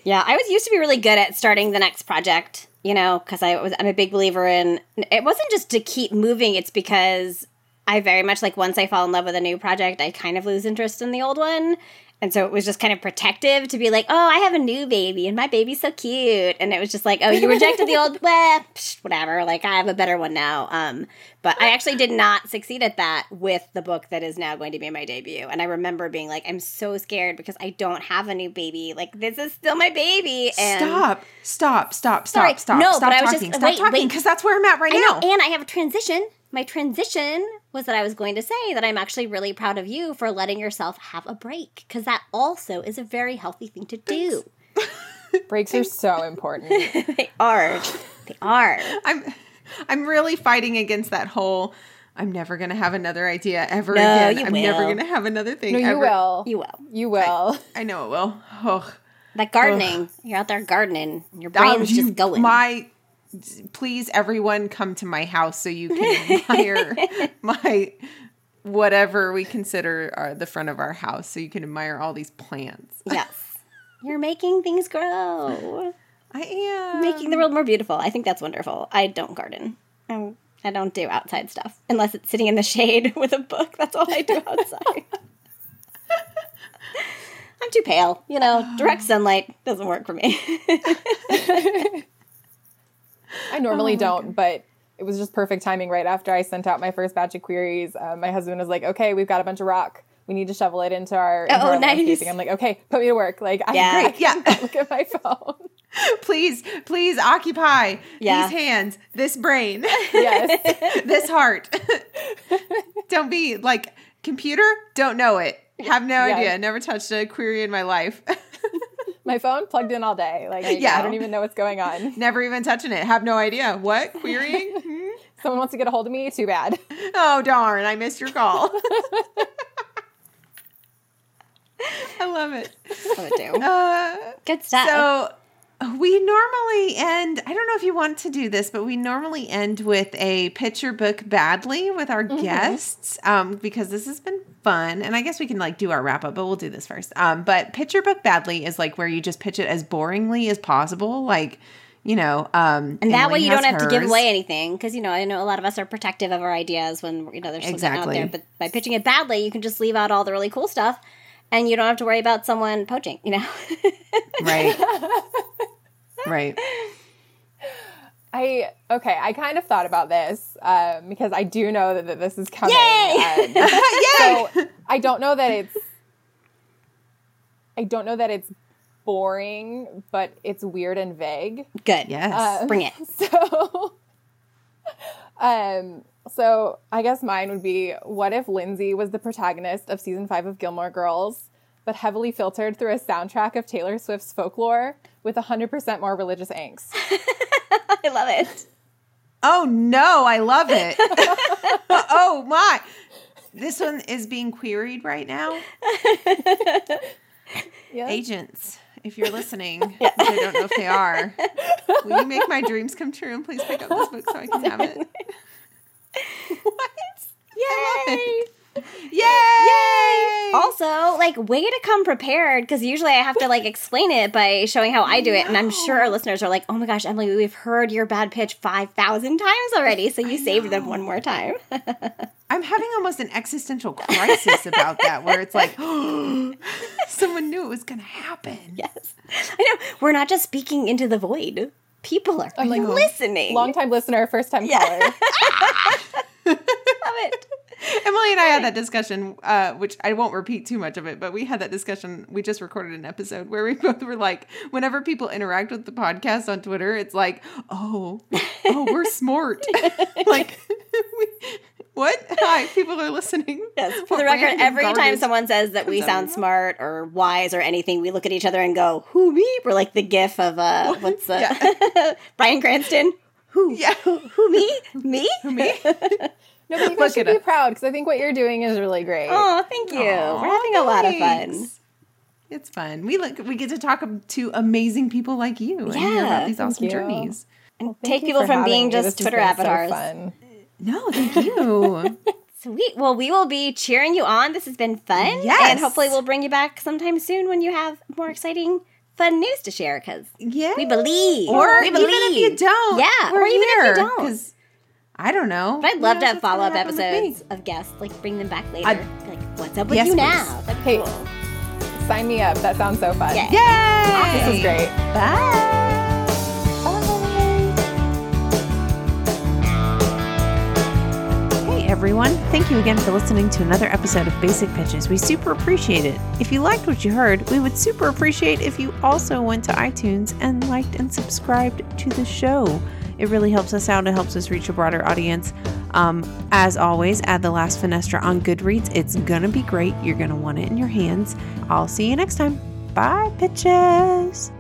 Yeah, I was used to be really good at starting the next project, you know, because I was I'm a big believer in it wasn't just to keep moving, it's because I very much like once I fall in love with a new project, I kind of lose interest in the old one. And so it was just kind of protective to be like, oh, I have a new baby and my baby's so cute. And it was just like, oh, you rejected the old, well, psh, whatever. Like, I have a better one now. Um, but I actually did not succeed at that with the book that is now going to be my debut. And I remember being like, I'm so scared because I don't have a new baby. Like, this is still my baby. And Stop. Stop. Stop. Sorry. Stop. Stop. No, stop but I was just- stop wait, talking because that's where I'm at right I now. know, and I have a transition. My transition was that I was going to say that I'm actually really proud of you for letting yourself have a break because that also is a very healthy thing to do. Breaks are so important. they are. They are. I'm I'm really fighting against that whole I'm never gonna have another idea ever No, again. you I'm never gonna have another thing No, you ever. will. You will. You will. I know it will. Oh, Like gardening. You're out there gardening. and Your Oh, brain's you- just going. My please everyone come to my house so you can admire my whatever we consider are the front of our house so you can admire all these plants. yes. You're making things grow. I am Making the world more beautiful. I think that's wonderful. I don't garden. Um, I don't do outside stuff unless it's sitting in the shade with a book. That's all I do outside. I'm too pale. You know, direct sunlight doesn't work for me. I normally don't, but it was just perfect timing right after I sent out my first batch of queries. Um, my husband was like, okay, we've got a bunch of rock. We need to shovel it into our, into Oh, our nice. landscaping." I'm like, okay, put me to work. Like, I, Yeah. Can't Yeah. look at my phone. please, please occupy Yeah. these hands, this brain, yes. this heart. Don't be like computer, don't know it. Have no idea. Never touched a query in my life. My phone plugged in all day. Like, Yeah. I don't even know what's going on. Never even touching it. Have no idea. What? Querying? Hmm? Someone wants to get a hold of me? Too bad. Oh darn, I missed your call. I love it. I would do. Uh, Good stuff. so we normally end, I don't know if you want to do this, but we normally end with a pitch your book badly with our guests um, because this has been fun. And I guess we can like do our wrap up, but we'll do this first. Um, but pitch your book badly is like where you just pitch it as boringly as possible. Like, you know, um, and that way you don't have to give away anything because you know I know a lot of us are protective of our ideas when you know there's something out there. But by pitching it badly, you can just leave out all the really cool stuff, and you don't have to worry about someone poaching. You know. Right. Right. I okay. I kind of thought about this um, because I do know that, that this is coming. Yay! Um, Yay! so I don't know that it's I don't know that it's boring, but it's weird and vague. Good. Yes. Bring it. So, um, so I guess mine would be: What if Lindsay was the protagonist of season five of Gilmore Girls, but heavily filtered through a soundtrack of Taylor Swift's folklore with hundred percent more religious angst? I love it. Oh no, I love it. oh my. This one is being queried right now. Yeah. Agents, if you're listening, which I don't know if they are, will you make my dreams come true and please pick up this book so I can have it? what? Yay! Yay! Also, like, way to come prepared because usually I have to like explain it by showing how I do it, and I'm sure our listeners are like, "Oh my gosh, Emily, we've heard your bad pitch five thousand times already, so you saved them one more time." I'm having almost an existential crisis about that where it's like, someone knew it was going to happen. yes, I know we're not just speaking into the void; people are like, listening. Long time listener, first time caller. love it. Emily and I had that discussion, uh, which I won't repeat too much of it, but we had that discussion. We just recorded an episode where we both were like, whenever people interact with the podcast on Twitter, it's like, oh, oh, we're smart. like, we, what? Hi, people are listening. Yes, for the record, every time someone says that we sound smart or wise or anything, we look at each other and go, "Who me?" We're like the gif of uh, what's uh, Bryan Cranston. Who? Yeah. Who, who me? Me? Me? No, but you Look guys should at be us. proud because I think what you're doing is really great. Oh, thank you. We're having a lot of fun. It's fun. We look. We get to talk to amazing people like you and hear about these awesome you. journeys. And Thank take people from being me. just This Twitter been so avatars. fun. No, thank you. Sweet. Well, we will be cheering you on. This has been fun. Yes. And hopefully we'll bring you back sometime soon when you have more exciting, fun news to share because yeah, we believe. Or we even if you don't, Yeah, we're or even if you don't. 'Cause I don't know. But I'd love to have follow up happen with me. episodes of guests, like bring them back later. I'd- like, what's up with Yes, you please. now? That'd be Hey. cool. Sign me up. That sounds so fun. Yeah. Yay! This is great. Bye. Hey everyone, thank you again for listening to another episode of Basic Pitches. We super appreciate it. If you liked what you heard, we would super appreciate if you also went to iTunes and liked and subscribed to the show. It really helps us out, it helps us reach a broader audience. Um, as always, add the last Finestra on Goodreads. It's gonna be great. You're gonna want it in your hands. I'll see you next time. Bye, pitches.